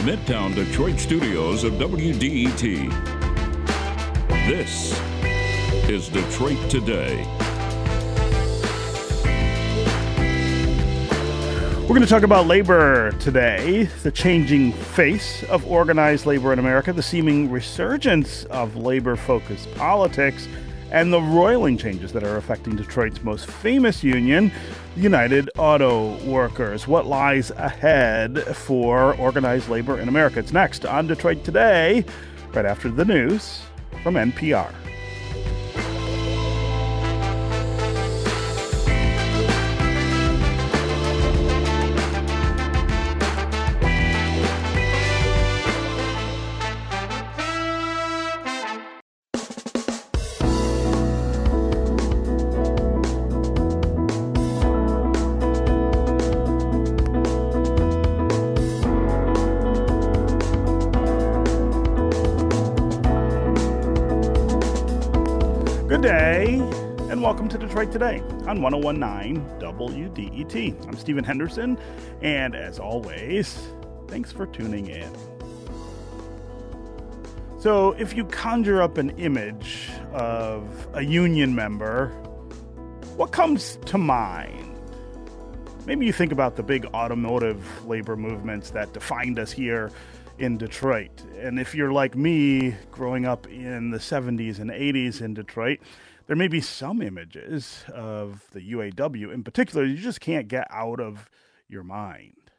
the Midtown Detroit studios of WDET. This is Detroit Today. We're going to talk about labor today, the changing face of organized labor in America, the seeming resurgence of labor focused politics, and the roiling changes that are affecting Detroit's most famous union, United Auto Workers. What lies ahead for organized labor in America? It's next on Detroit Today, right after the news from NPR. On 1019 WDET. I'm Stephen Henderson, and as always, thanks for tuning in. So, if you conjure up an image of a union member, what comes to mind? Maybe you think about the big automotive labor movements that defined us here in Detroit. And if you're like me, growing up in the 70s and 80s in Detroit, there may be some images of the UAW in particular you just can't get out of your mind.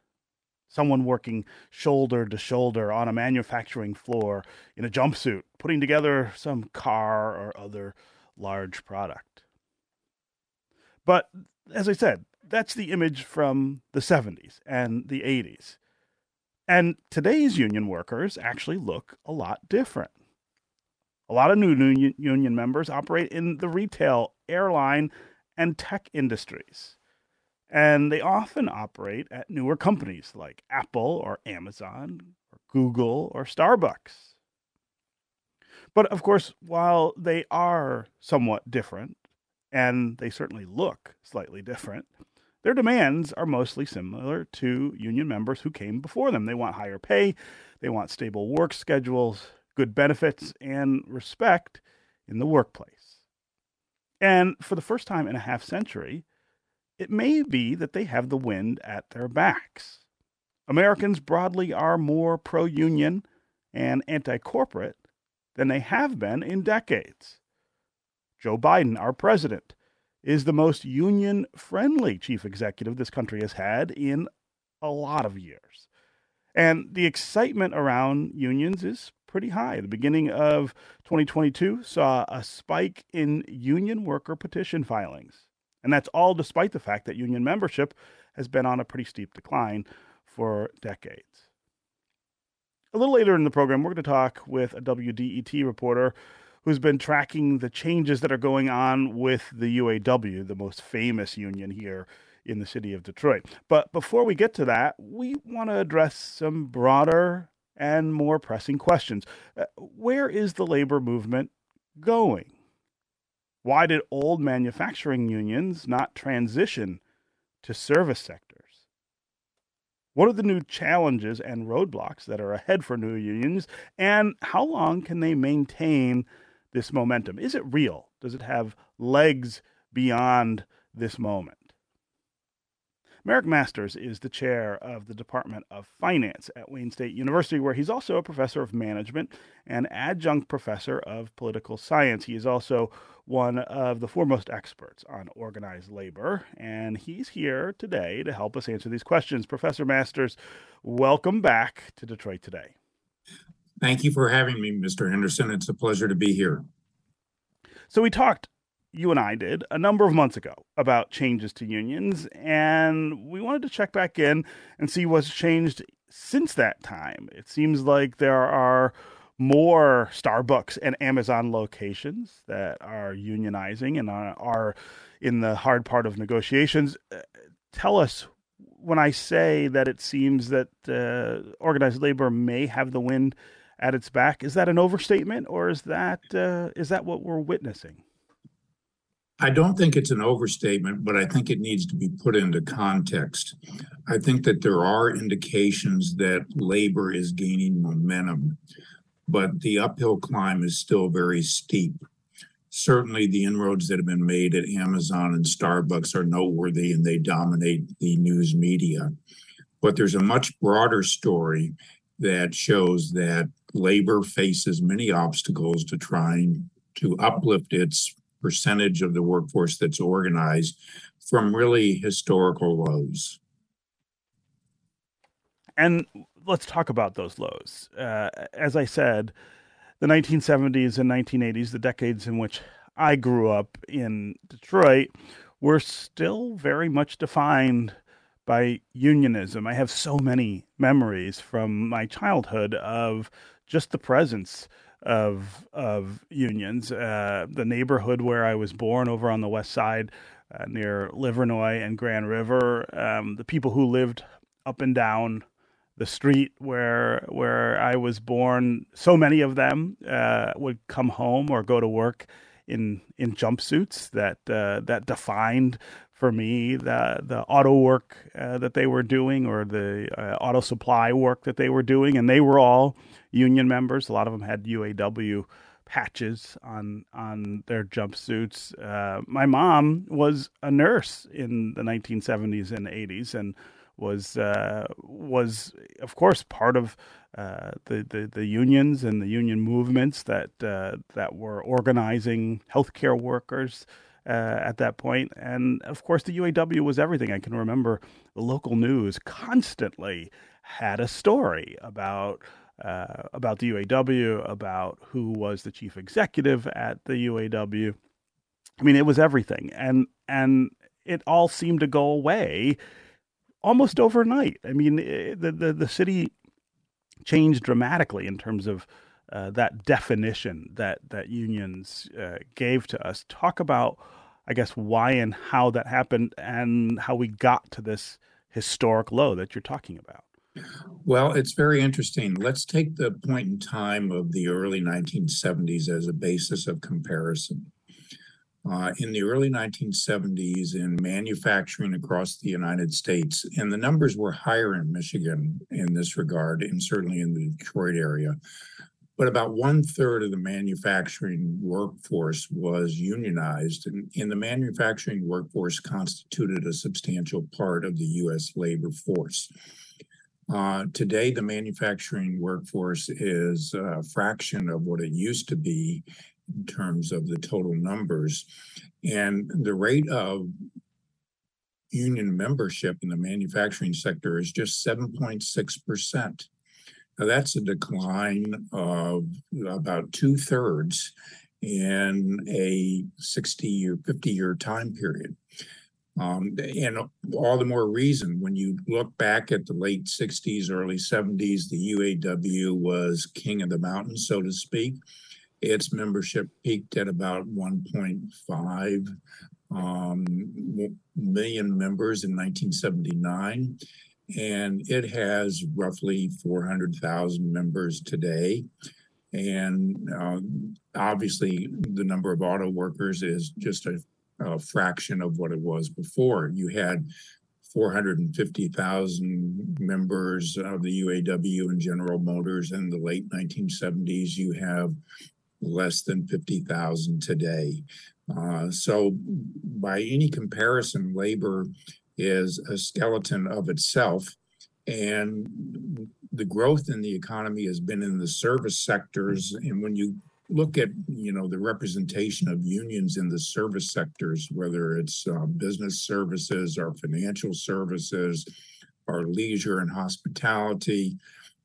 Someone working shoulder to shoulder on a manufacturing floor in a jumpsuit, putting together some car or other large product. But as I said, that's the image from the 70s and the 80s. And today's union workers actually look a lot different. A lot of new union members operate in the retail, airline, and tech industries. And they often operate at newer companies like Apple or Amazon or Google or Starbucks. But of course, while they are somewhat different, and they certainly look slightly different, their demands are mostly similar to union members who came before them. They want higher pay, they want stable work schedules, good benefits, and respect in the workplace. And for the first time in a half century, it may be that they have the wind at their backs. Americans broadly are more pro union and anti corporate than they have been in decades. Joe Biden, our president, is the most union friendly chief executive this country has had in a lot of years. And the excitement around unions is pretty high. The beginning of 2022 saw a spike in union worker petition filings. And that's all despite the fact that union membership has been on a pretty steep decline for decades. A little later in the program, we're going to talk with a WDET reporter who's been tracking the changes that are going on with the UAW, the most famous union here in the city of Detroit. But before we get to that, we want to address some broader and more pressing questions. Uh, where is the labor movement going? Why did old manufacturing unions not transition to service sectors? What are the new challenges and roadblocks that are ahead for new unions? And how long can they maintain this momentum? Is it real? Does it have legs beyond this moment? Marick Masters is the chair of the Department of Finance at Wayne State University, where he's also a professor of management and adjunct professor of political science. He is also one of the foremost experts on organized labor, and he's here today to help us answer these questions. Professor Masters, welcome back to Detroit Today. Thank you for having me, Mr. Henderson. It's a pleasure to be here. So, we talked, you and I did, a number of months ago about changes to unions, and we wanted to check back in and see what's changed since that time. It seems like there are more Starbucks and Amazon locations that are unionizing and are in the hard part of negotiations. Uh, tell us when I say that it seems that uh, organized labor may have the wind at its back. Is that an overstatement, or is that uh, is that what we're witnessing? I don't think it's an overstatement, but I think it needs to be put into context. I think that there are indications that labor is gaining momentum, but the uphill climb is still very steep. Certainly, the inroads that have been made at Amazon and Starbucks are noteworthy and they dominate the news media. But there's a much broader story that shows that labor faces many obstacles to trying to uplift its percentage of the workforce that's organized from really historical lows. And let's talk about those lows. Uh, as I said, the 1970s and 1980s, the decades in which I grew up in Detroit, were still very much defined by unionism. I have so many memories from my childhood of just the presence of of unions. Uh, the neighborhood where I was born, over on the west side, uh, near Livernois and Grand River, um, the people who lived up and down the street where where I was born, so many of them uh, would come home or go to work in in jumpsuits that uh, that defined for me the the auto work uh, that they were doing or the uh, auto supply work that they were doing, and they were all union members. A lot of them had UAW patches on on their jumpsuits. Uh, my mom was a nurse in the 1970s and 80s, and was uh, was of course part of uh, the, the, the unions and the union movements that uh, that were organizing healthcare workers uh, at that point. And of course, the UAW was everything. I can remember the local news constantly had a story about. Uh, about the UAW, about who was the chief executive at the UAW. I mean, it was everything, and and it all seemed to go away almost overnight. I mean, eh, the the, the city changed dramatically in terms of uh, that definition that that unions uh, gave to us. Talk about, I guess, why and how that happened, and how we got to this historic low that you're talking about. Well, it's very interesting. Let's take the point in time of the early 1970s as a basis of comparison. Uh, in the early 1970s in manufacturing across the United States, and the numbers were higher in Michigan in this regard, and certainly in the Detroit area but about one third of the manufacturing workforce was unionized, and, and, the manufacturing workforce constituted a substantial part of the U.S. labor force. Uh, today, the manufacturing workforce is a fraction of what it used to be in terms of the total numbers, and the rate of union membership in the manufacturing sector is just 7.6 percent. Now, that's a decline of about two thirds in a 60 year, 50 year time period. Um, and all the more reason when you look back at the late 60s, early 70s, the UAW was king of the mountain, so to speak. Its membership peaked at about 1.5 um, million members in 1979 and it has roughly 400,000 members today. And uh, obviously, the number of auto workers is just a, a fraction of what it was before. You had 450,000 members of the UAW and General Motors in the late 1970s. You have less than 50,000 today. Uh, so, by any comparison, labor is a skeleton of itself. And the growth in the economy has been in the service sectors. And when you look at you know the representation of unions in the service sectors, whether it's uh, business services or financial services or leisure and hospitality,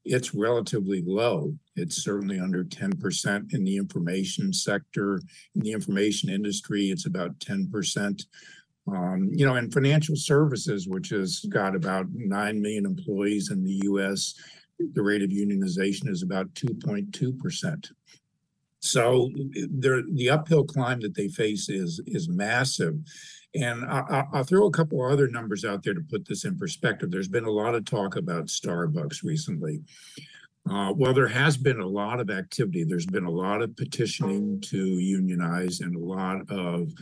it's relatively low. It's certainly under 10% in the information sector. In the information industry, it's about 10%. Um, you know, in financial services, which has got about 9 million employees in the US, the rate of unionization is about 2.2%. So the uphill climb that they face is is massive. And I, will throw a couple other numbers out there to put this in perspective. There's been a lot of talk about Starbucks recently. Uh, well, there has been a lot of activity. There's been a lot of petitioning to unionize, and a lot of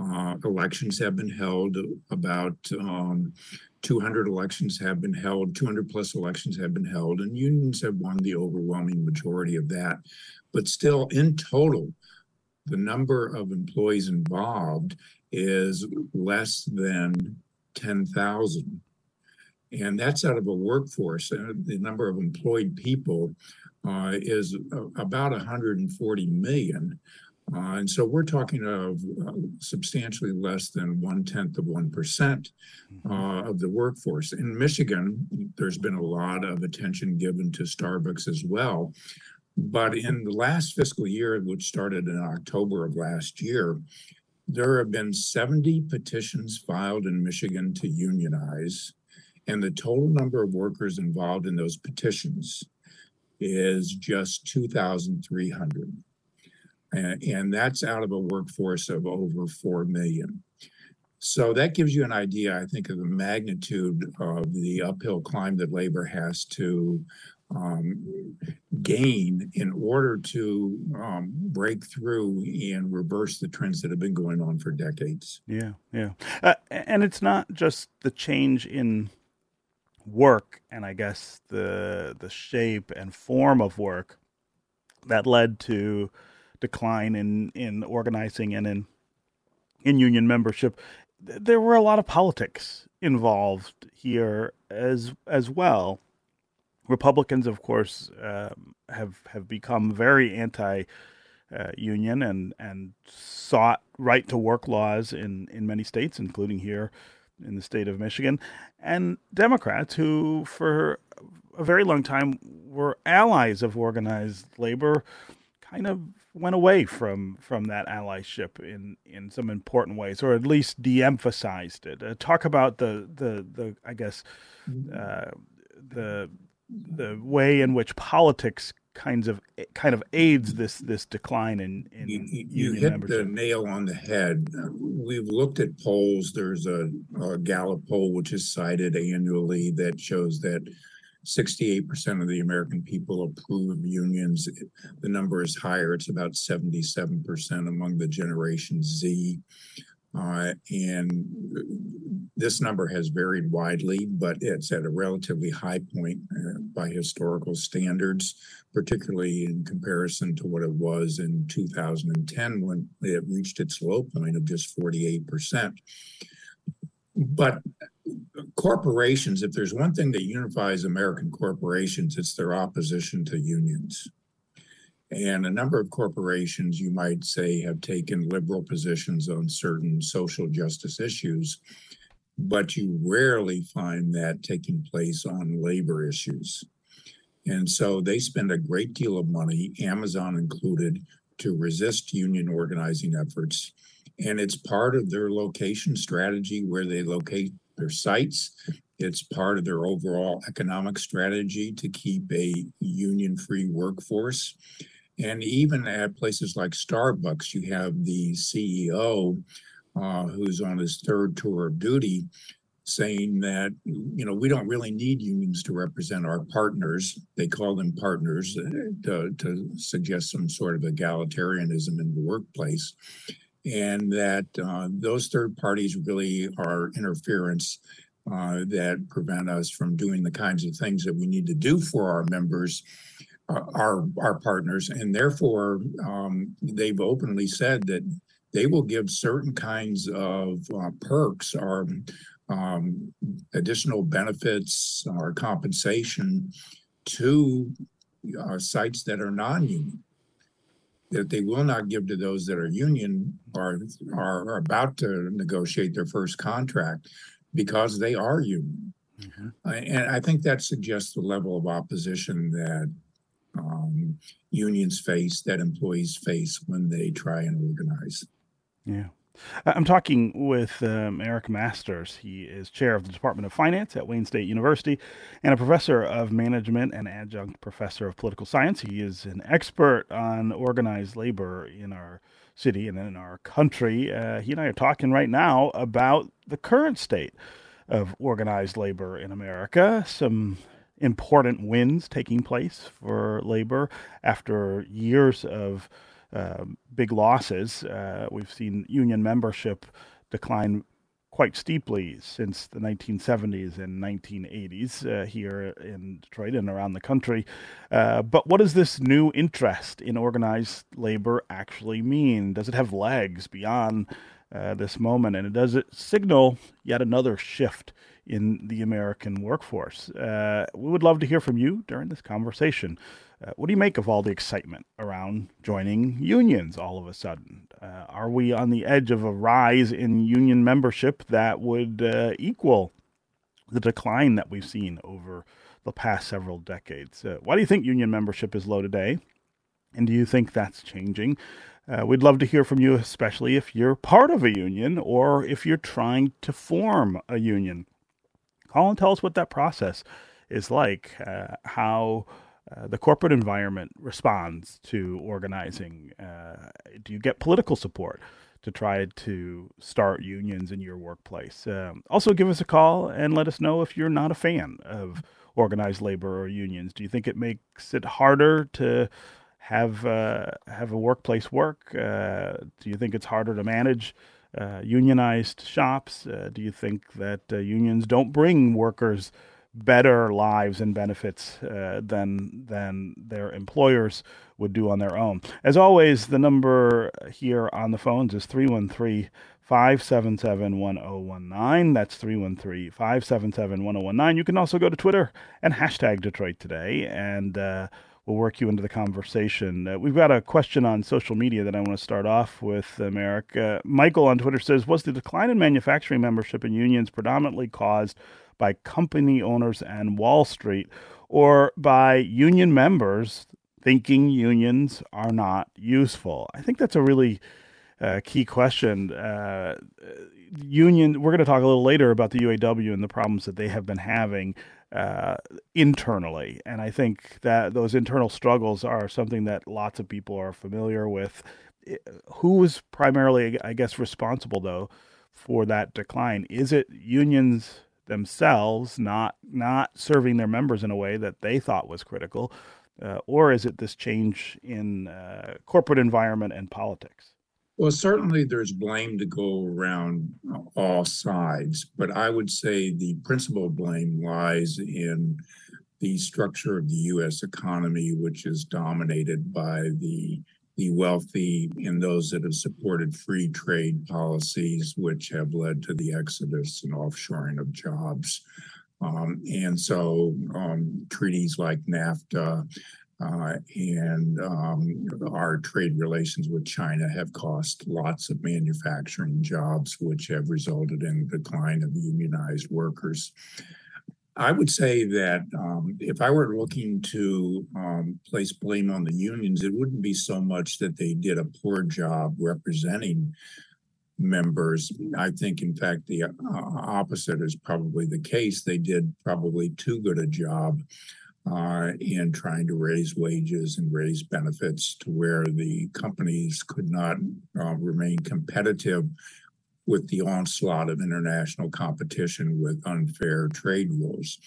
uh, elections have been held. About um, 200 elections have been held, 200 plus elections have been held, and unions have won the overwhelming majority of that. But still, in total, the number of employees involved is less than 10,000. And that's out of a workforce. Uh, the number of employed people uh, is uh, about 140 million. Uh, and so we're talking of uh, substantially less than one tenth of 1% mm-hmm. uh, of the workforce. In Michigan, there's been a lot of attention given to Starbucks as well. But in the last fiscal year, which started in October of last year, there have been 70 petitions filed in Michigan to unionize, and the total number of workers involved in those petitions is just 2,300. And, that's out of a workforce of over 4 million. So that gives you an idea, I think, of the magnitude of the uphill climb that labor has to um, gain in order to um, break through and reverse the trends that have been going on for decades. Yeah, yeah. Uh, and it's not just the change in work and I guess the the shape and form of work that led to decline in in organizing and in in union membership. There were a lot of politics involved here as as well. Republicans, of course, uh, have have become very anti. Uh, union and and sought right to work laws in in many states, including here in the state of Michigan, and Democrats who, for a very long time, were allies of organized labor, kind of went away from from that allyship in in some important ways, or at least de-emphasized it. Uh, talk about the the the I guess uh, the the way in which politics kinds of kind of aids this this decline in, in you, you hit membership. the nail on the head. We've looked at polls. There's a, a Gallup poll which is cited annually that shows that 68% of the American people approve of unions. The number is higher. It's about 77% among the Generation Z. Uh, and this number has varied widely, but it's at a relatively high point uh, by historical standards, particularly in comparison to what it was in 2010 when it reached its low point of just 48%. But corporations, if there's one thing that unifies American corporations, it's their opposition to unions. And a number of corporations, you might say, have taken liberal positions on certain social justice issues, but you rarely find that taking place on labor issues. And so they spend a great deal of money, Amazon included, to resist union organizing efforts. And it's part of their location strategy where they locate their sites. It's part of their overall economic strategy to keep a union free workforce. And even at places like Starbucks, you have the CEO uh, who's on his third tour of duty saying that you know we don't really need unions to represent our partners they call them partners uh, to, to suggest some sort of egalitarianism in the workplace and that uh, those third parties really are interference uh, that prevent us from doing the kinds of things that we need to do for our members our our partners, and therefore um, they've openly said that they will give certain kinds of uh, perks or um, additional benefits or compensation to uh, sites that are non-union that they will not give to those that are union or are, about to negotiate their first contract because they are union. Mm-hmm. and I think that suggests the level of opposition that um, unions face, that employees face when they try and organize. Yeah. I'm talking with um, Eric Masters. He is chair of the Department of Finance at Wayne State University and a professor of management and adjunct professor of political science. He is an expert on organized labor in our city and in our country. Uh, he and I are talking right now about the current state of organized labor in America, some important wins taking place for labor after years of uh, big losses. Uh, we've seen union membership decline quite steeply since the 1970s and 1980s uh, here in Detroit and around the country. Uh, but what does this new interest in organized labor actually mean? Does it have legs beyond uh, this moment? And does it signal yet another shift in the American workforce? Uh, we would love to hear from you during this conversation. Uh, what do you make of all the excitement around joining unions all of a sudden? Uh, are we on the edge of a rise in union membership that would uh, equal the decline that we've seen over the past several decades? Uh, why do you think union membership is low today? And do you think that's changing? Uh, we'd love to hear from you, especially if you're part of a union or if you're trying to form a union. Call and tell us what that process is like, uh, how uh, the corporate environment responds to organizing? Uh, do you get political support to try to start unions in your workplace? Um, also, give us a call and let us know if you're not a fan of organized labor or unions. Do you think it makes it harder to have uh, have a workplace work? Uh, do you think it's harder to manage? Uh, unionized shops? do you think that unions don't bring workers better lives and benefits uh, than than their employers would do on their own. As always, the number here on the phones is 313 577 1019. That's 313 577 1019. You can also go to Twitter and hashtag Detroit Today, and uh, we'll work you into the conversation. Uh, we've got a question on social media that I want to start off with, America. Michael on Twitter says Was the decline in manufacturing membership in unions predominantly caused by company owners and Wall Street, or by union members thinking unions are not useful? I think that's a really uh, key question. Uh, union, we're going to talk a little later about the UAW and the problems that they have been having uh, internally. And I think that those internal struggles are something that lots of people are familiar with. Who was primarily, I guess, responsible, though, for that decline? Is it unions themselves not not serving their members in a way that they thought was critical, uh, or is it this change in uh, corporate environment and politics? Well, certainly there's blame to go around all sides, but I would say the principal blame lies in the structure of the U.S. economy, which is dominated by the the wealthy and those that have supported free trade policies, which have led to the exodus and offshoring of jobs. Um, and so um, treaties like NAFTA uh, and um, our trade relations with China have cost lots of manufacturing jobs, which have resulted in the decline of unionized workers. I would say that um, if I were looking to um, place blame on the unions, it wouldn't be so much that they did a poor job representing members. I think, in fact, the uh, opposite is probably the case. They did probably too good a job uh, in trying to raise wages and raise benefits to where the companies could not uh, remain competitive with the onslaught of international competition with unfair trade rules.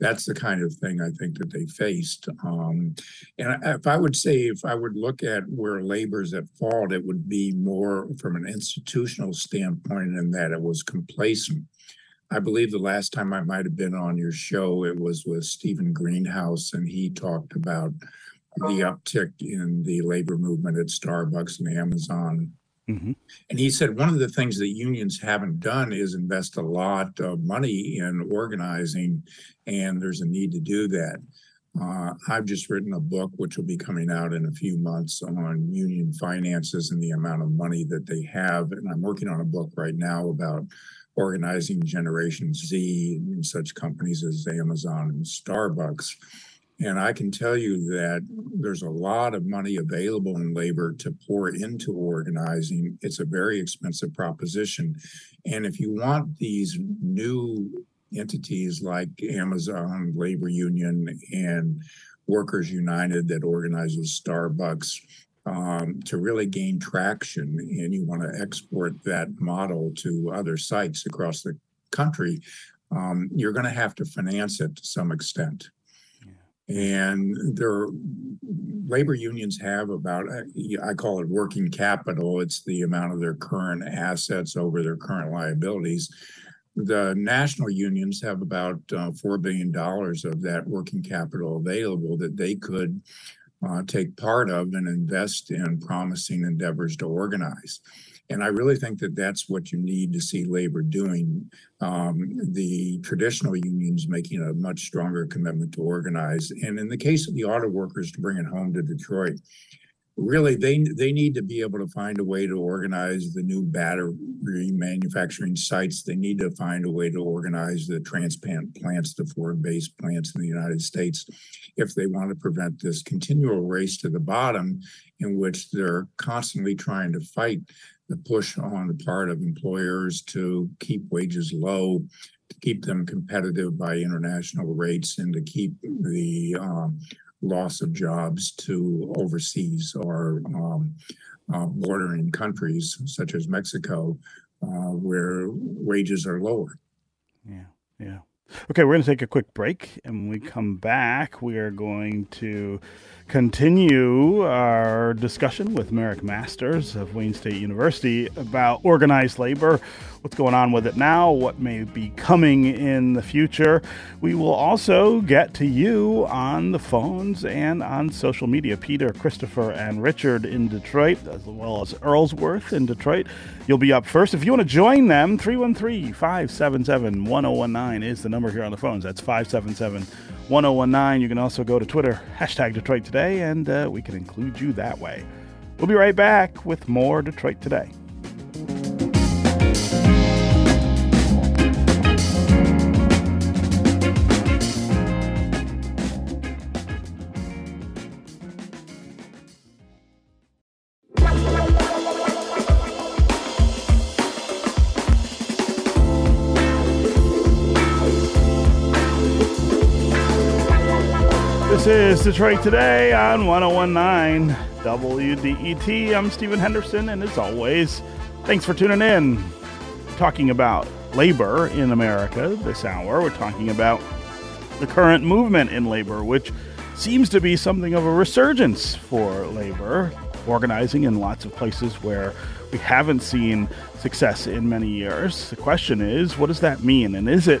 That's the kind of thing I think that they faced. Um, and if I would say, if I would look at where labor's at fault, it would be more from an institutional standpoint in that it was complacent. I believe the last time I might have been on your show, it was with Stephen Greenhouse, and he talked about the uptick in the labor movement at Starbucks and Amazon Mm-hmm. And he said one of the things that unions haven't done is invest a lot of money in organizing, and there's a need to do that. Uh, I've just written a book, which will be coming out in a few months, on union finances and the amount of money that they have. And I'm working on a book right now about organizing Generation Z in such companies as Amazon and Starbucks. And I can tell you that there's a lot of money available in labor to pour into organizing. It's a very expensive proposition. And if you want these new entities like Amazon, Labor Union, and Workers United that organizes Starbucks um, to really gain traction, and you want to export that model to other sites across the country, um, you're going to have to finance it to some extent. And their labor unions have about, I call it working capital. It's the amount of their current assets over their current liabilities. The national unions have about uh, $4 billion of that working capital available that they could uh, take part of and invest in promising endeavors to organize. And I really think that that's what you need to see labor doing. Um, the traditional unions making a much stronger commitment to organize. And in the case of the auto workers, to bring it home to Detroit, really they they need to be able to find a way to organize the new battery manufacturing sites they need to find a way to organize the transplant plants the ford based plants in the united states if they want to prevent this continual race to the bottom in which they're constantly trying to fight the push on the part of employers to keep wages low, to keep them competitive by international rates, and to keep the um, loss of jobs to overseas or um, uh, bordering countries such as Mexico, uh, where wages are lower. Yeah, yeah. Okay, we're going to take a quick break, and when we come back, we are going to continue our discussion with Marick Masters of Wayne State University about organized labor, what's going on with it now, what may be coming in the future. We will also get to you on the phones and on social media. Peter, Christopher, and Richard in Detroit, as well as Earlsworth in Detroit. You'll be up first. If you want to join them, 313 577 1019 is the number here on the phones. That's 577 1019. You can also go to Twitter, hashtag Detroit Today, and uh, we can include you that way. We'll be right back with more Detroit Today. Detroit Today on 1019 WDET. I'm Stephen Henderson, and as always, thanks for tuning in. talking about labor in America this hour. We're talking about the current movement in labor, which seems to be something of a resurgence for labor, organizing in lots of places where we haven't seen success in many years. The question is, what does that mean? And is it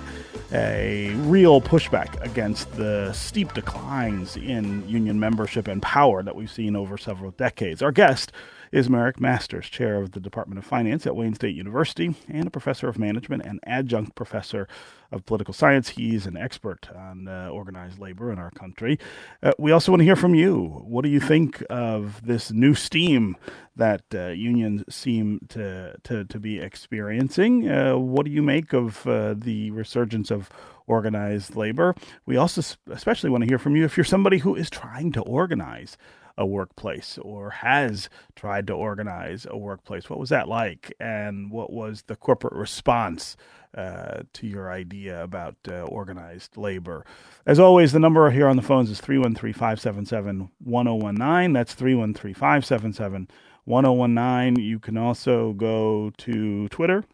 a real pushback against the steep declines in union membership and power that we've seen over several decades. Our guest is Marick Masters, chair of the Department of Finance at Wayne State University and a professor of management and adjunct professor of political science. He's an expert on uh, organized labor in our country. Uh, we also want to hear from you. What do you think of this new steam that uh, unions seem to, to, to be experiencing? Uh, what do you make of uh, the resurgence of organized labor? We also especially want to hear from you if you're somebody who is trying to organize a workplace or has tried to organize a workplace. What was that like? And what was the corporate response uh, to your idea about uh, organized labor? As always, the number here on the phones is 313 577 1019. That's 313 577 1019. You can also go to Twitter,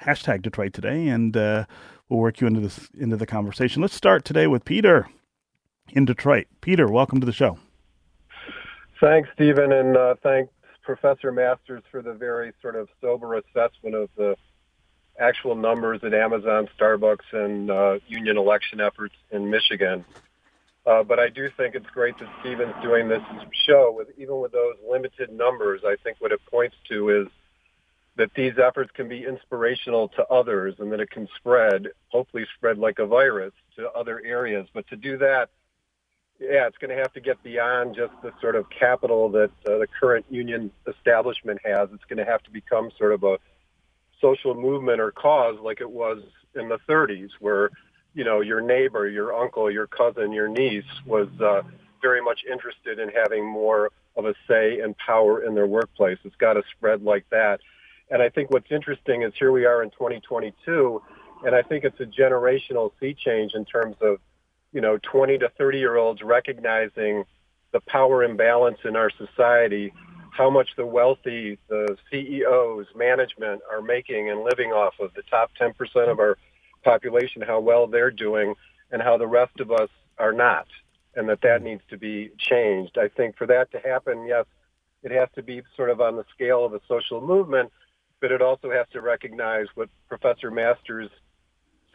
hashtag Detroit Today, and uh, we'll work you into this into the conversation. Let's start today with Peter in Detroit. Peter, welcome to the show. Thanks, Stephen, and uh, thanks, Professor Masters, for the very sort of sober assessment of the actual numbers at Amazon, Starbucks, and uh, union election efforts in Michigan. Uh, but I do think it's great that Stephen's doing this show with even with those limited numbers. I think what it points to is that these efforts can be inspirational to others and that it can spread, hopefully spread like a virus to other areas. But to do that, yeah, it's going to have to get beyond just the sort of capital that uh, the current union establishment has. It's going to have to become sort of a social movement or cause like it was in the 30s, where you know your neighbor, your uncle, your cousin, your niece was uh, very much interested in having more of a say and power in their workplace. It's got to spread like that. And I think what's interesting is here we are in 2022, and I think it's a generational sea change in terms of you know, 20 to 30 year olds recognizing the power imbalance in our society, how much the wealthy, the CEOs, management are making and living off of the top 10% of our population, how well they're doing, and how the rest of us are not. and that that needs to be changed. I think for that to happen, yes, it has to be sort of on the scale of a social movement, but it also has to recognize what Professor Masters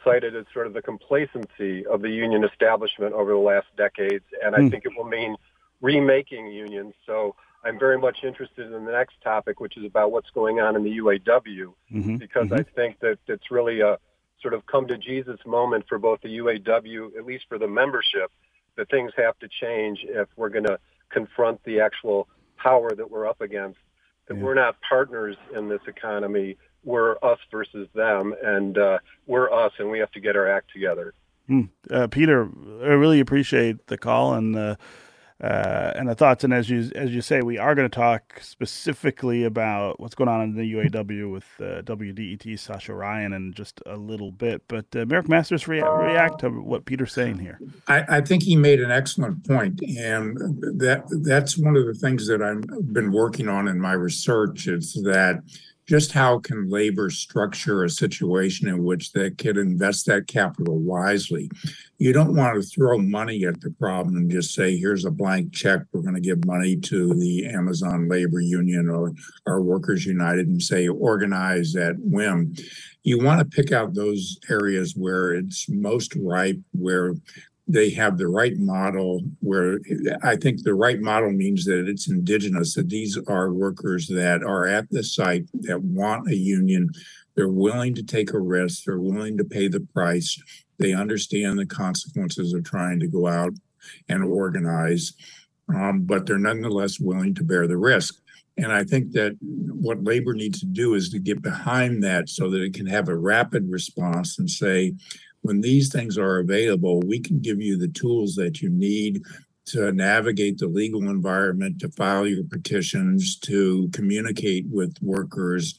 cited as sort of the complacency of the union establishment over the last decades, and I mm. think it will mean remaking unions. So I'm very much interested in the next topic, which is about what's going on in the UAW, mm-hmm. because mm-hmm. I think that it's really a sort of come to Jesus moment for both the UAW, at least for the membership, that things have to change if we're going to confront the actual power that we're up against. That yeah. we're not partners in this economy. We're us versus them, and uh, we're us, and we have to get our act together. Mm. Uh, Peter, I really appreciate the call and the uh, and the thoughts. And as you as you say, we are going to talk specifically about what's going on in the UAW with uh, WDET Sascha Raiyn in just a little bit. But uh, Marick Masters rea- react to what Peter's saying here. I, I, think he made an excellent point, and that that's one of the things that I've been working on in my research is that just how can labor structure a situation in which they can invest that capital wisely? You don't want to throw money at the problem and just say, here's a blank check. We're going to give money to the Amazon Labor Union or our Workers United and say, organize at whim. You want to pick out those areas where it's most ripe, where they have the right model where I think the right model means that it's indigenous, that these are workers that are at the site that want a union. They're willing to take a risk, they're willing to pay the price, they understand the consequences of trying to go out and organize, um, but they're nonetheless willing to bear the risk. And I think that what labor needs to do is to get behind that so that it can have a rapid response and say, when these things are available, we can give you the tools that you need to navigate the legal environment, to file your petitions, to communicate with workers,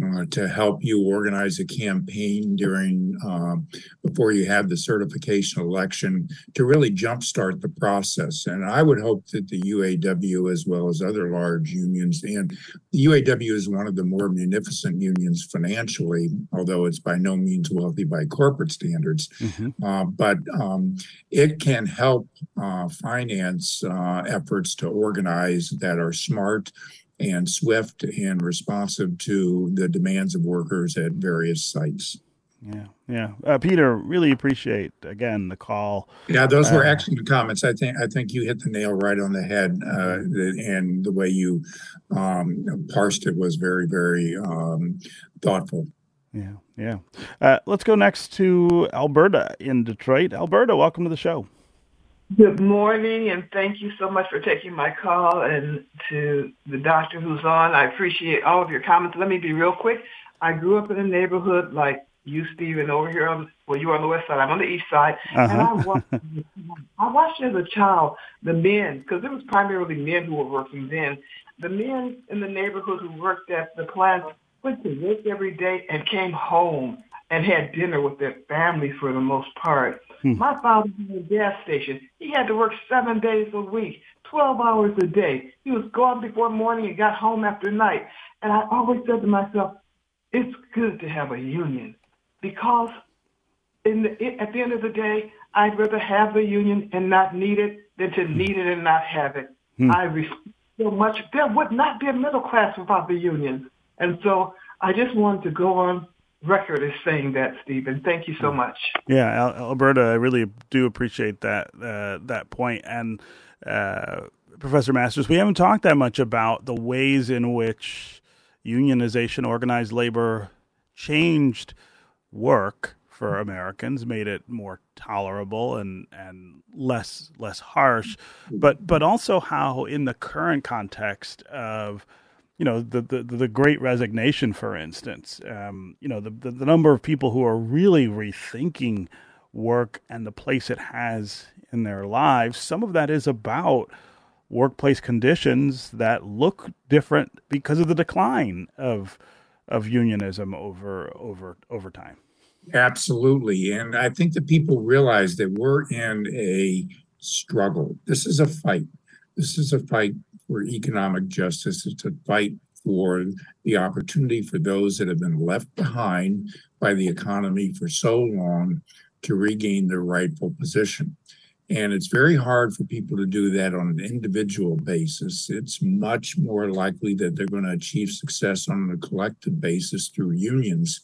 uh, to help you organize a campaign during uh, before you have the certification election to really jumpstart the process. And I would hope that the UAW, as well as other large unions, and the UAW is one of the more munificent unions financially, although it's by no means wealthy by corporate standards. Mm-hmm. Uh, but um, it can help uh, finance uh, efforts to organize that are smart and swift and responsive to the demands of workers at various sites. Yeah, yeah. Uh, Peter, really appreciate again the call. Yeah, those were uh, excellent comments. I think I think you hit the nail right on the head, uh, and the way you um, parsed it was very, very um, thoughtful. Yeah, yeah. Uh, let's go next to Alberta in Detroit. Alberta, welcome to the show. Good morning, and thank you so much for taking my call and to the doctor who's on. I appreciate all of your comments. Let me be real quick. I grew up in a neighborhood like you, Stephen, over here on well, you're on the west side. I'm on the east side, uh-huh. and I watched. I watched as a child the men because it was primarily men who were working then. The men in the neighborhood who worked at the plant went to work every day and came home and had dinner with their family for the most part. Hmm. My father had a gas station. He had to work seven days a week, 12 hours a day. He was gone before morning and got home after night. And I always said to myself, it's good to have a union because in the, at the end of the day, I'd rather have the union and not need it than to hmm. need it and not have it. Hmm. I respect so much. There would not be a middle class without the union. And so I just wanted to go on record is saying that, Stephen. Thank you so mm. much. Yeah, Alberta, I really do appreciate that uh, that point. And uh, Professor Masters, we haven't talked that much about the ways in which unionization, organized labor, changed work for Americans, made it more tolerable and and less less harsh, but but also how in the current context of you know the, the the great resignation for instance um, you know the, the, the number of people who are really rethinking work and the place it has in their lives some of that is about workplace conditions that look different because of the decline of of unionism over over over time. Absolutely. And i think that people realize that we're in a struggle. This is a fight. This is a fight for economic justice is to fight for the opportunity for those that have been left behind by the economy for so long to regain their rightful position. And it's very hard for people to do that on an individual basis. It's much more likely that they're going to achieve success on a collective basis through unions.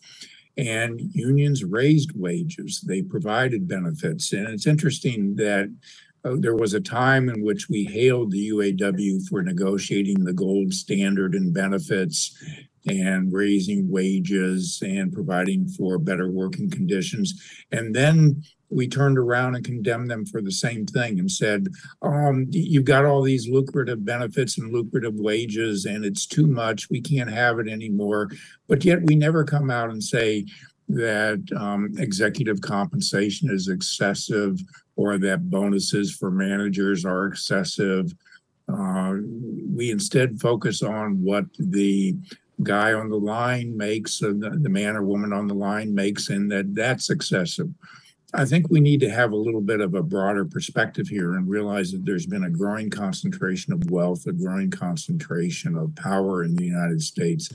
And unions raised wages, they provided benefits. And it's interesting that uh, there was a time in which we hailed the UAW for negotiating the gold standard and benefits and raising wages and providing for better working conditions. And then we turned around and condemned them for the same thing and said, um, you've got all these lucrative benefits and lucrative wages, and it's too much. We can't have it anymore. But yet we never come out and say that um, executive compensation is excessive or that bonuses for managers are excessive. Uh, we instead focus on what the guy on the line makes, uh, the, the man or woman on the line makes, and that that's excessive. I think we need to have a little bit of a broader perspective here and realize that there's been a growing concentration of wealth, a growing concentration of power in the United States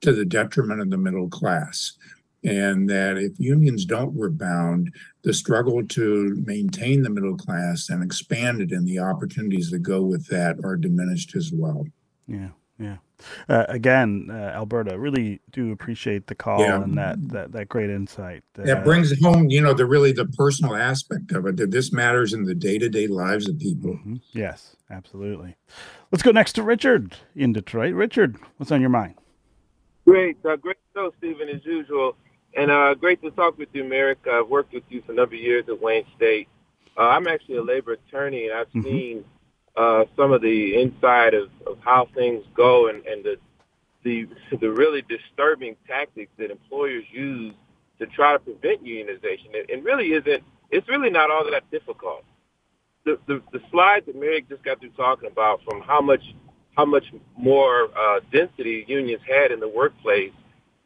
to the detriment of the middle class. And that if unions don't rebound, the struggle to maintain the middle class and expand it and the opportunities that go with that are diminished as well. Yeah, yeah uh, again, uh, Alberta, really do appreciate the call yeah. and that, that that great insight. Uh, that brings home, you know, the really the personal aspect of it. That this matters in the day to day lives of people. Mm-hmm. Yes, absolutely. Let's go next to Richard in Detroit. Richard, what's on your mind? Great, uh, great show, Stephen, as usual, and uh, great to talk with you, Marick. I've worked with you for a number of years at Wayne State. Uh, I'm actually a labor attorney, and I've mm-hmm. seen uh, some of the inside of, of how things go and, and the, the the really disturbing tactics that employers use to try to prevent unionization. It, it really isn't. It's really not all that difficult. The the, the slide that Marick just got through talking about from how much how much more uh, density unions had in the workplace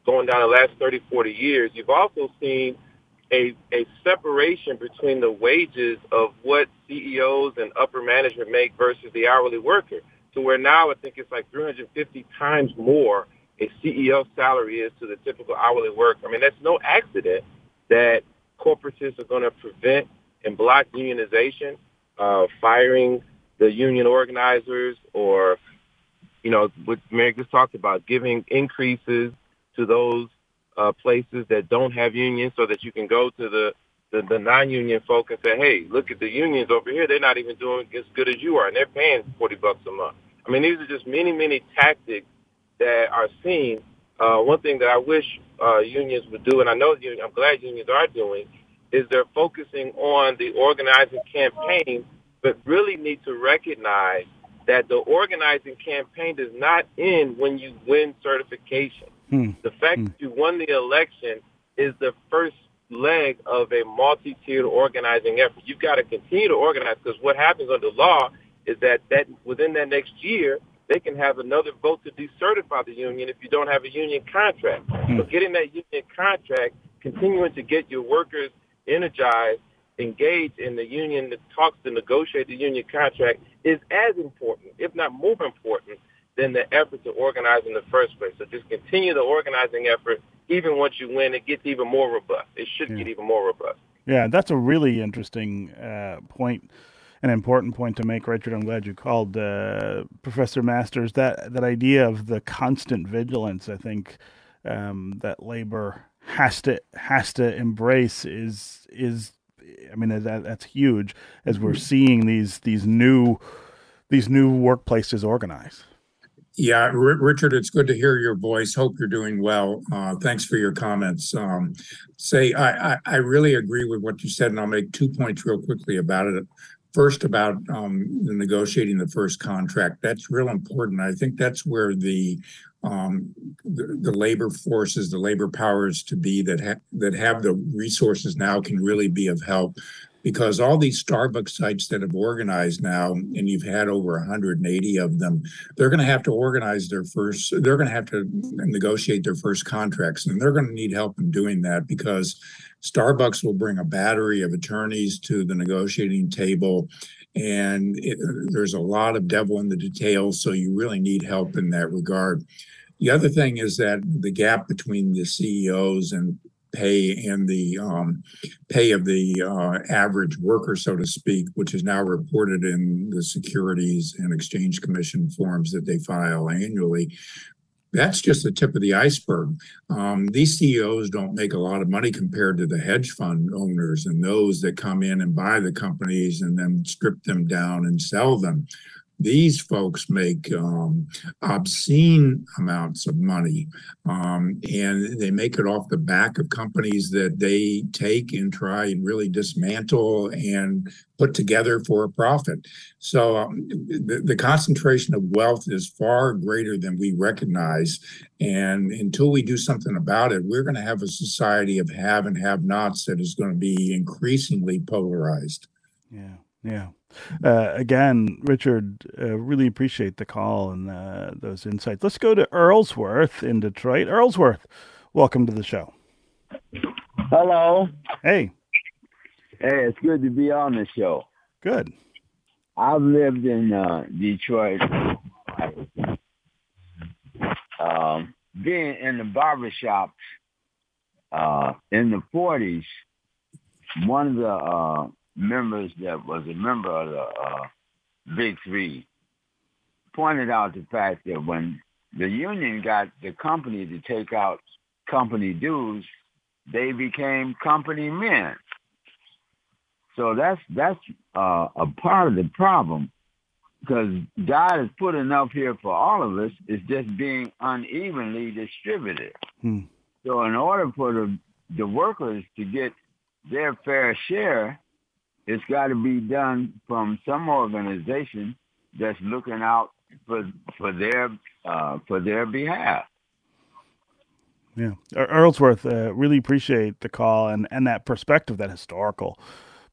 going down the last 30, 40 years. You've also seen a, a separation between the wages of what CEOs and upper management make versus the hourly worker. To where now I think it's like 350 times more a CEO salary is to the typical hourly worker. I mean, that's no accident that corporatists are going to prevent and block unionization, uh, firing the union organizers or, you know, what Mary just talked about, giving increases to those uh, places that don't have unions so that you can go to the, the, the non-union folk and say, hey, look at the unions over here. They're not even doing as good as you are, and they're paying 40 bucks a month. I mean, these are just many, many tactics that are seen. Uh, one thing that I wish uh, unions would do, and I know I'm glad unions are doing, is they're focusing on the organizing campaign, but really need to recognize that the organizing campaign does not end when you win certification. Hmm. The fact hmm. that you won the election is the first leg of a multi-tiered organizing effort. You've got to continue to organize because what happens under law is that, that within that next year, they can have another vote to decertify the union if you don't have a union contract. Hmm. So getting that union contract, continuing to get your workers energized, engaged in the union that talks to negotiate the union contract is as important, if not more important, than the effort to organize in the first place. So just continue the organizing effort. Even once you win, it gets even more robust. It should yeah. get even more robust. Yeah, that's a really interesting uh, point, an important point to make, Richard. I'm glad you called uh, Professor Masters. That that idea of the constant vigilance, I think, um, that labor has to has to embrace is is. I mean that that's huge as we're mm-hmm. seeing these these new these new workplaces organize. Yeah, R- Richard, it's good to hear your voice. Hope you're doing well. Uh, thanks for your comments. Um, say, I, I, I, really agree with what you said, and I'll make two points real quickly about it. First, about um, negotiating the first contract. That's real important. I think that's where the um, the, the, labor forces, the labor powers to be that ha- that have the resources now can really be of help because all these Starbucks sites that have organized now, and you've had over 180 of them, they're going to have to organize their first, they're going to have to negotiate their first contracts, and they're going to need help in doing that because Starbucks will bring a battery of attorneys to the negotiating table. And it, there's a lot of devil in the details, so you really need help in that regard. The other thing is that the gap between the CEOs and pay and the um, pay of the uh, average worker, so to speak, which is now reported in the Securities and Exchange Commission forms that they file annually. That's just the tip of the iceberg. Um, these CEOs don't make a lot of money compared to the hedge fund owners and those that come in and buy the companies and then strip them down and sell them these folks make um, obscene amounts of money um, and they make it off the back of companies that they take and try and really dismantle and put together for a profit. So um, the, the concentration of wealth is far greater than we recognize and until we do something about it we're going to have a society of have and have nots that is going to be increasingly polarized. Yeah yeah uh, again, Richard, uh, really appreciate the call and uh, those insights. Let's go to Earlsworth in Detroit. Earlsworth, welcome to the show. Hello. Hey. Hey, it's good to be on the show. Good. I've lived in uh, Detroit. Um, being in the barbershops uh, in the 40s, one of the uh, members that was a member of the uh, Big Three pointed out the fact that when the union got the company to take out company dues, they became company men. So that's that's uh, a part of the problem because God has put enough here for all of us. It's just being unevenly distributed. Hmm. So in order for the the workers to get their fair share, it's got to be done from some organization that's looking out for for their uh, for their behalf. Yeah, Earlsworth, uh, really appreciate the call and and that perspective, that historical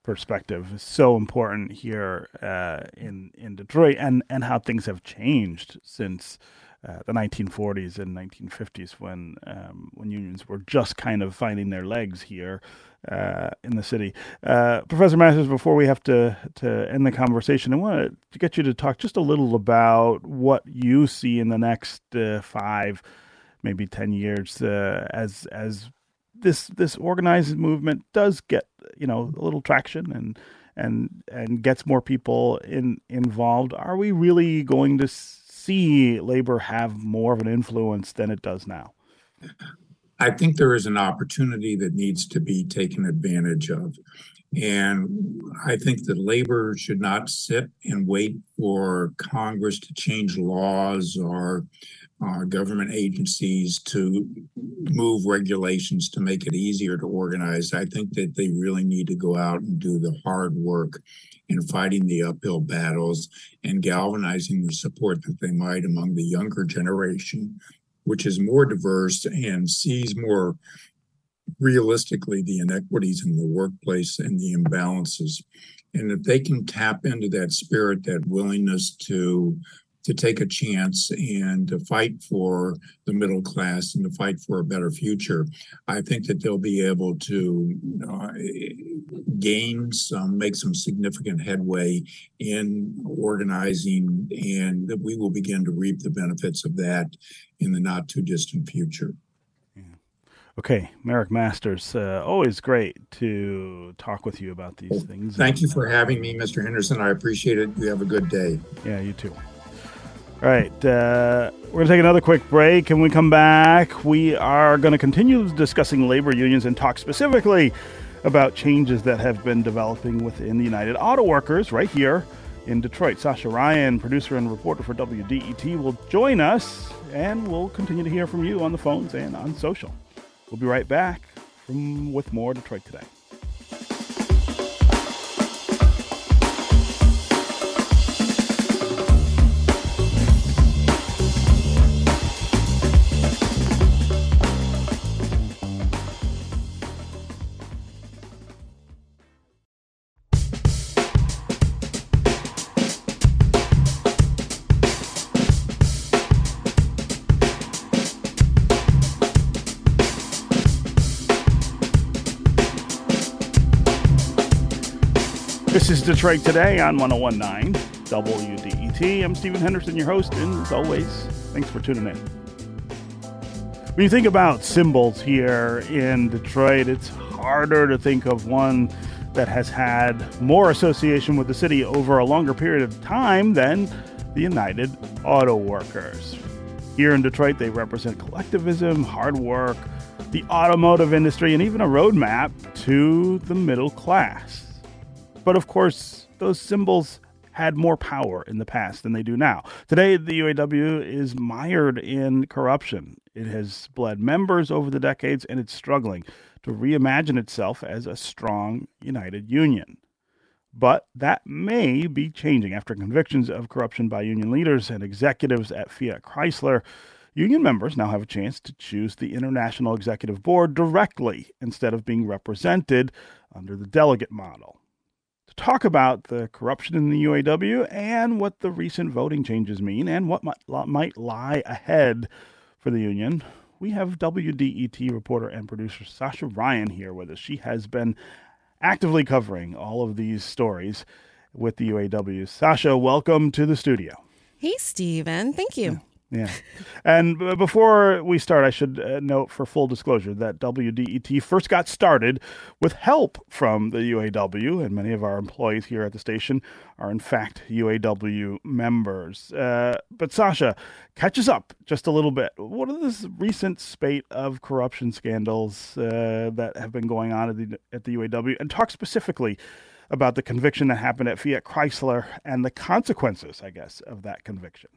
perspective, is so important here uh, in in Detroit, and and how things have changed since uh, the 1940s and 1950s when um, when unions were just kind of finding their legs here uh, in the city. Uh, Professor Masters, before we have to to end the conversation, I want to get you to talk just a little about what you see in the next uh, five, maybe ten years uh, as as this this organized movement does get you know a little traction and and and gets more people in involved. Are we really going to see labor have more of an influence than it does now? I think there is an opportunity that needs to be taken advantage of. And I think that labor should not sit and wait for Congress to change laws or uh, government agencies to move regulations to make it easier to organize. I think that they really need to go out and do the hard work in fighting the uphill battles and galvanizing the support that they might among the younger generation, which is more diverse and sees more realistically the inequities in the workplace and the imbalances. And if they can tap into that spirit, that willingness to to take a chance and to fight for the middle class and to fight for a better future. I think that they'll be able to uh, gain some, make some significant headway in organizing, and that we will begin to reap the benefits of that in the not too distant future. Okay, Marick Masters, uh, always great to talk with you about these things. Thank you for having me, Mr. Henderson. I appreciate it. You have a good day. Yeah, you too. All right, uh, we're going to take another quick break. and we come back, we are going to continue discussing labor unions and talk specifically about changes that have been developing within the United Auto Workers right here in Detroit. Sascha Raiyn, producer and reporter for WDET, will join us, and we'll continue to hear from you on the phones and on social. We'll be right back from, with more Detroit Today. This is Detroit Today on 1019 WDET. I'm Stephen Henderson, your host, and as always, thanks for tuning in. When you think about symbols here in Detroit, it's harder to think of one that has had more association with the city over a longer period of time than the United Auto Workers. Here in Detroit, they represent collectivism, hard work, the automotive industry, and even a roadmap to the middle class. But of course, those symbols had more power in the past than they do now. Today, the UAW is mired in corruption. It has bled members over the decades, and it's struggling to reimagine itself as a strong, united union. But that may be changing after convictions of corruption by union leaders and executives at Fiat Chrysler. Union members now have a chance to choose the International Executive Board directly instead of being represented under the delegate model. Talk about the corruption in the UAW and what the recent voting changes mean and what might lie ahead for the union, we have WDET reporter and producer Sascha Raiyn here with us. She has been actively covering all of these stories with the UAW. Sascha, welcome to the studio. Hey, Stephen. Thank you. Yeah. And before we start, I should uh, note for full disclosure that WDET first got started with help from the UAW, and many of our employees here at the station are, in fact, UAW members. Uh, but Sascha, catch us up just a little bit. What are this recent spate of corruption scandals uh, that have been going on at the, at the UAW? And talk specifically about the conviction that happened at Fiat Chrysler and the consequences, I guess, of that conviction.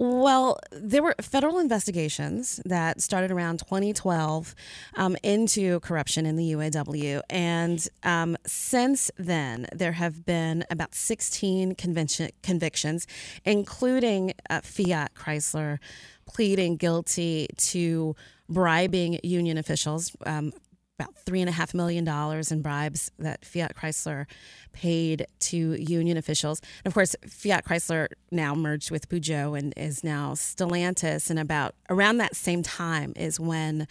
Well, there were federal investigations that started around 2012 um, into corruption in the UAW. And um, since then, there have been about 16 convictions, including uh, Fiat Chrysler pleading guilty to bribing union officials. Um, about three and a half million dollars in bribes that Fiat Chrysler paid to union officials. And of course, Fiat Chrysler now merged with Peugeot and is now Stellantis. And about around that same time is when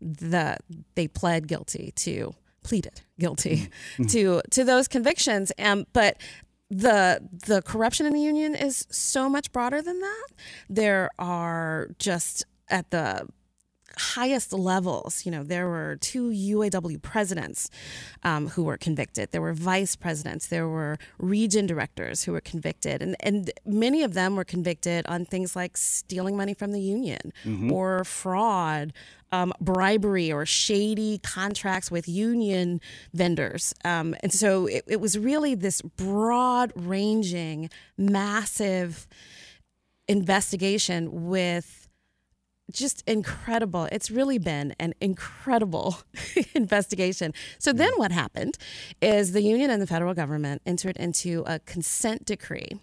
the they pled guilty to pleaded guilty mm-hmm. to to those convictions. Um, but the the corruption in the union is so much broader than that. There are just at the highest levels, you know, there were two UAW presidents um, who were convicted. There were vice presidents. There were region directors who were convicted, and and many of them were convicted on things like stealing money from the union mm-hmm. or fraud. Um, bribery or shady contracts with union vendors. Um, and so it, it was really this broad ranging, massive investigation with just incredible. It's really been an incredible investigation. So then what happened is the union and the federal government entered into a consent decree.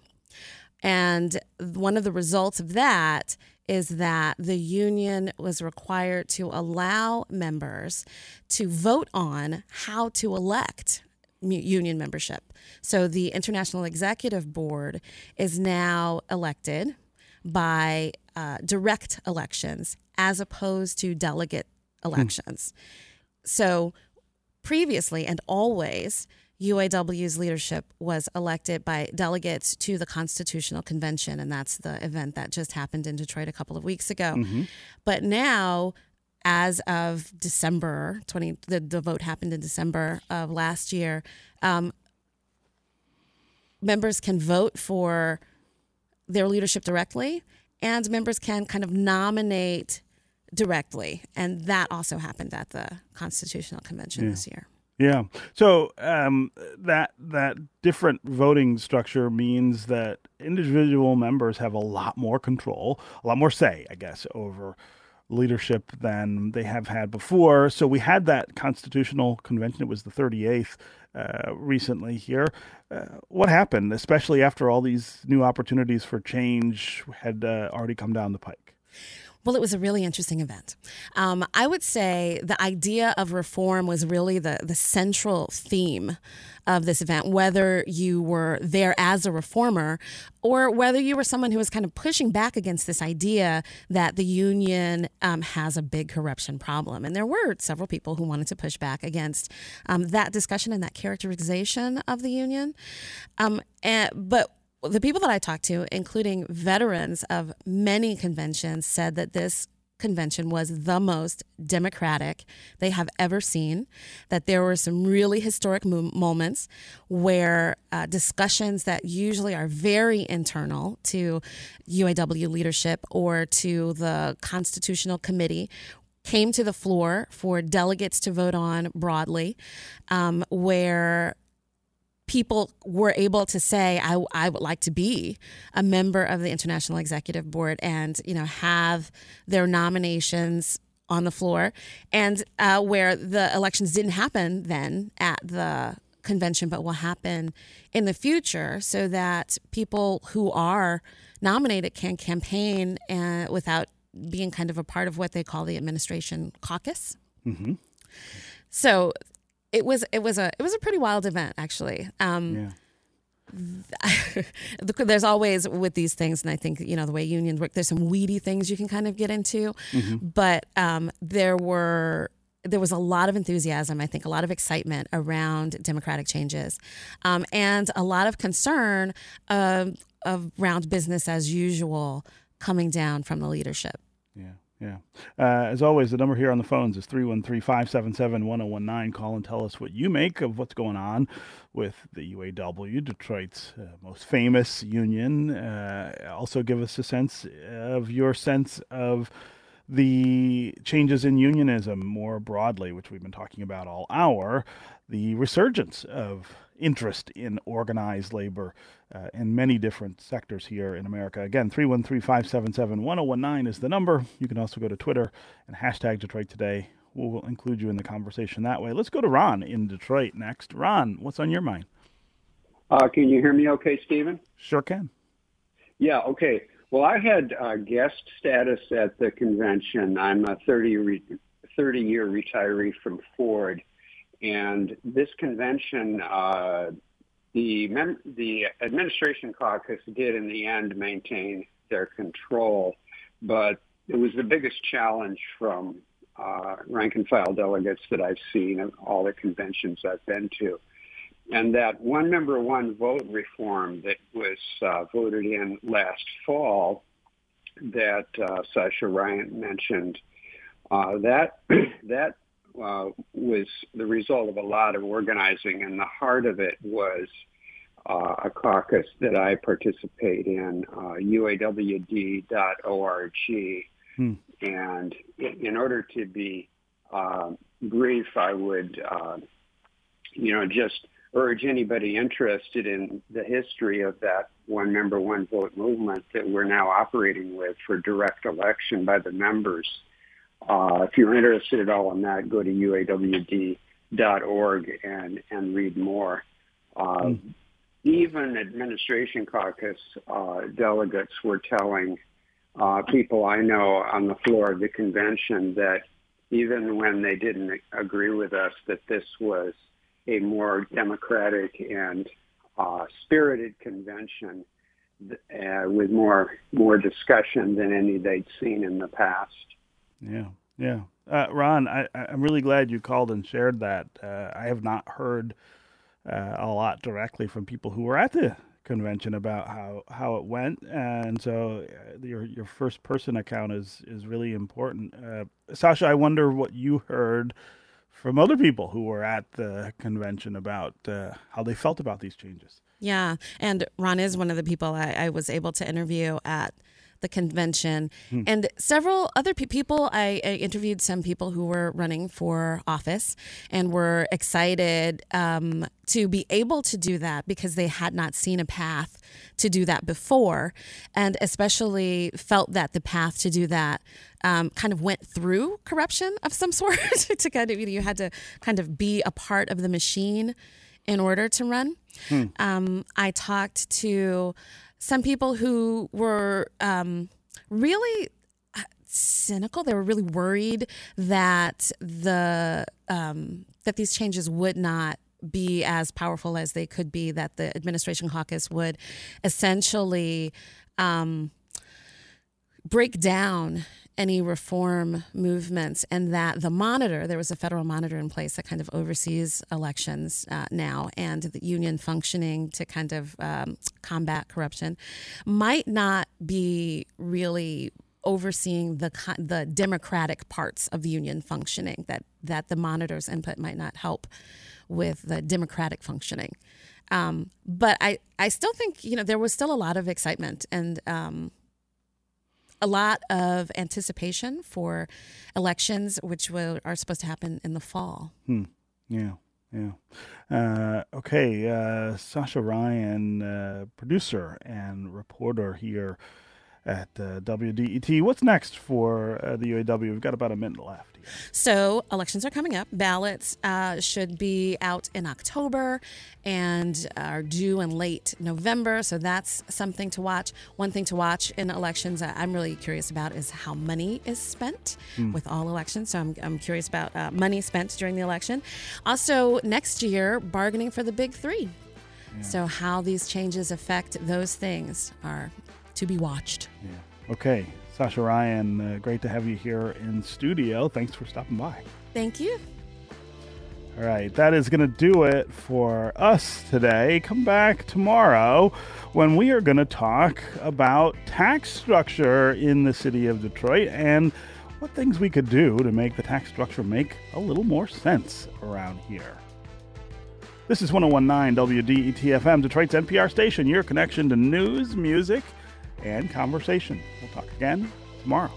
And one of the results of that is that the union was required to allow members to vote on how to elect union membership. So the International Executive Board is now elected by uh, direct elections as opposed to delegate elections. Hmm. So previously and always, UAW's leadership was elected by delegates to the Constitutional Convention, and that's the event that just happened in Detroit a couple of weeks ago. Mm-hmm. But now, as of December 20, the, the vote happened in December of last year, um, members can vote for their leadership directly, and members can kind of nominate directly. And that also happened at the Constitutional Convention yeah. this year. Yeah. So um, that that different voting structure means that individual members have a lot more control, a lot more say, I guess, over leadership than they have had before. So we had that constitutional convention. It was the 38th uh, recently here. Uh, what happened, especially after all these new opportunities for change had uh, already come down the pike? Well, it was a really interesting event. Um, I would say the idea of reform was really the, the central theme of this event, whether you were there as a reformer or whether you were someone who was kind of pushing back against this idea that the union um, has a big corruption problem. And there were several people who wanted to push back against um, that discussion and that characterization of the union. Um, and, but the people that I talked to, including veterans of many conventions, said that this convention was the most democratic they have ever seen, that there were some really historic mo- moments where uh, discussions that usually are very internal to UAW leadership or to the Constitutional Committee came to the floor for delegates to vote on broadly, um, where people were able to say, I, I would like to be a member of the International Executive Board and, you know, have their nominations on the floor. And uh, where the elections didn't happen then at the convention, but will happen in the future so that people who are nominated can campaign uh, without being kind of a part of what they call the administration caucus. Mm-hmm. So it was it was a it was a pretty wild event actually. Um, Yeah. there's always with these things, and I think you know the way unions work. There's some weedy things you can kind of get into, but um, there were there was a lot of enthusiasm. I think a lot of excitement around democratic changes, um, and a lot of concern um around business as usual coming down from the leadership. Yeah, yeah. Uh, as always, the number here on the phones is 313 577 1019. Call and tell us what you make of what's going on with the UAW, Detroit's uh, most famous union. Uh, also, give us a sense of your sense of the changes in unionism more broadly, which we've been talking about all hour, the resurgence of interest in organized labor uh, in many different sectors here in America. Again, 313 577 1019 is the number. You can also go to Twitter and hashtag Detroit Today. We'll include you in the conversation that way. Let's go to Ron in Detroit next. Ron, what's on your mind? Uh, can you hear me okay, Stephen? Sure can. Yeah, okay. Well, I had uh, guest status at the convention. I'm a 30, re- 30 year retiree from Ford. And this convention, uh, the, mem- the administration caucus did in the end maintain their control, but it was the biggest challenge from uh, rank and file delegates that I've seen at all the conventions I've been to. And that one member one vote reform that was uh, voted in last fall that uh, Sascha Raiyn mentioned, uh, that that uh, was the result of a lot of organizing, and the heart of it was uh, a caucus that I participate in, uh, uawd.org. Hmm. And in, order to be brief, I would, you know, just urge anybody interested in the history of that one member, one vote movement that we're now operating with for direct election by the members. Uh, if you're interested at all in that, go to uawd.org and, and read more. Uh, mm. Even administration caucus uh, delegates were telling uh, people I know on the floor of the convention that even when they didn't agree with us, that this was a more democratic and uh, spirited convention uh, with more more discussion than any they'd seen in the past. Yeah, yeah. Uh, Ron, I, am really glad you called and shared that. Uh, I have not heard uh, a lot directly from people who were at the convention about how, how it went, and so uh, your your first person account is is really important. Sascha, I wonder what you heard from other people who were at the convention about uh, how they felt about these changes. Yeah, and Ron is one of the people I, I was able to interview at the convention, hmm. and several other pe- people. I, I, interviewed some people who were running for office and were excited um, to be able to do that because they had not seen a path to do that before, and especially felt that the path to do that um, kind of went through corruption of some sort to kind of you, know, you had to kind of be a part of the machine in order to run. Hmm. Um, I talked to some people who were um, really uh, cynical. They were really worried that the um, that these changes would not be as powerful as they could be. That the administration caucus would essentially um, break down any reform movements and that the monitor, there was a federal monitor in place that kind of oversees elections uh, now and the union functioning to kind of um, combat corruption, might not be really overseeing the the democratic parts of union functioning that that the monitor's input might not help with the democratic functioning. Um, but I, I still think you know there was still a lot of excitement and um, a lot of anticipation for elections, which will, are supposed to happen in the fall. Hmm. Yeah. Yeah. Uh, okay. Uh, Sascha Raiyn, uh, producer and reporter here at uh, WDET. What's next for uh, the UAW? We've got about a minute left. Here. So, elections are coming up. Ballots uh, should be out in October and are due in late November. So, that's something to watch. One thing to watch in elections I'm really curious about is how money is spent mm. with all elections. So, I'm, I'm curious about uh, money spent during the election. Also, next year, bargaining for the big three. Yeah. So, how these changes affect those things are to be watched. Yeah. Okay. Sascha Raiyn, uh, great to have you here in studio. Thanks for stopping by. Thank you. All right, that is going to do it for us today. Come back tomorrow when we are going to talk about tax structure in the city of Detroit and what things we could do to make the tax structure make a little more sense around here. This is 1019 WDET FM, Detroit's NPR station, your connection to news, music, and conversation. We'll talk again tomorrow.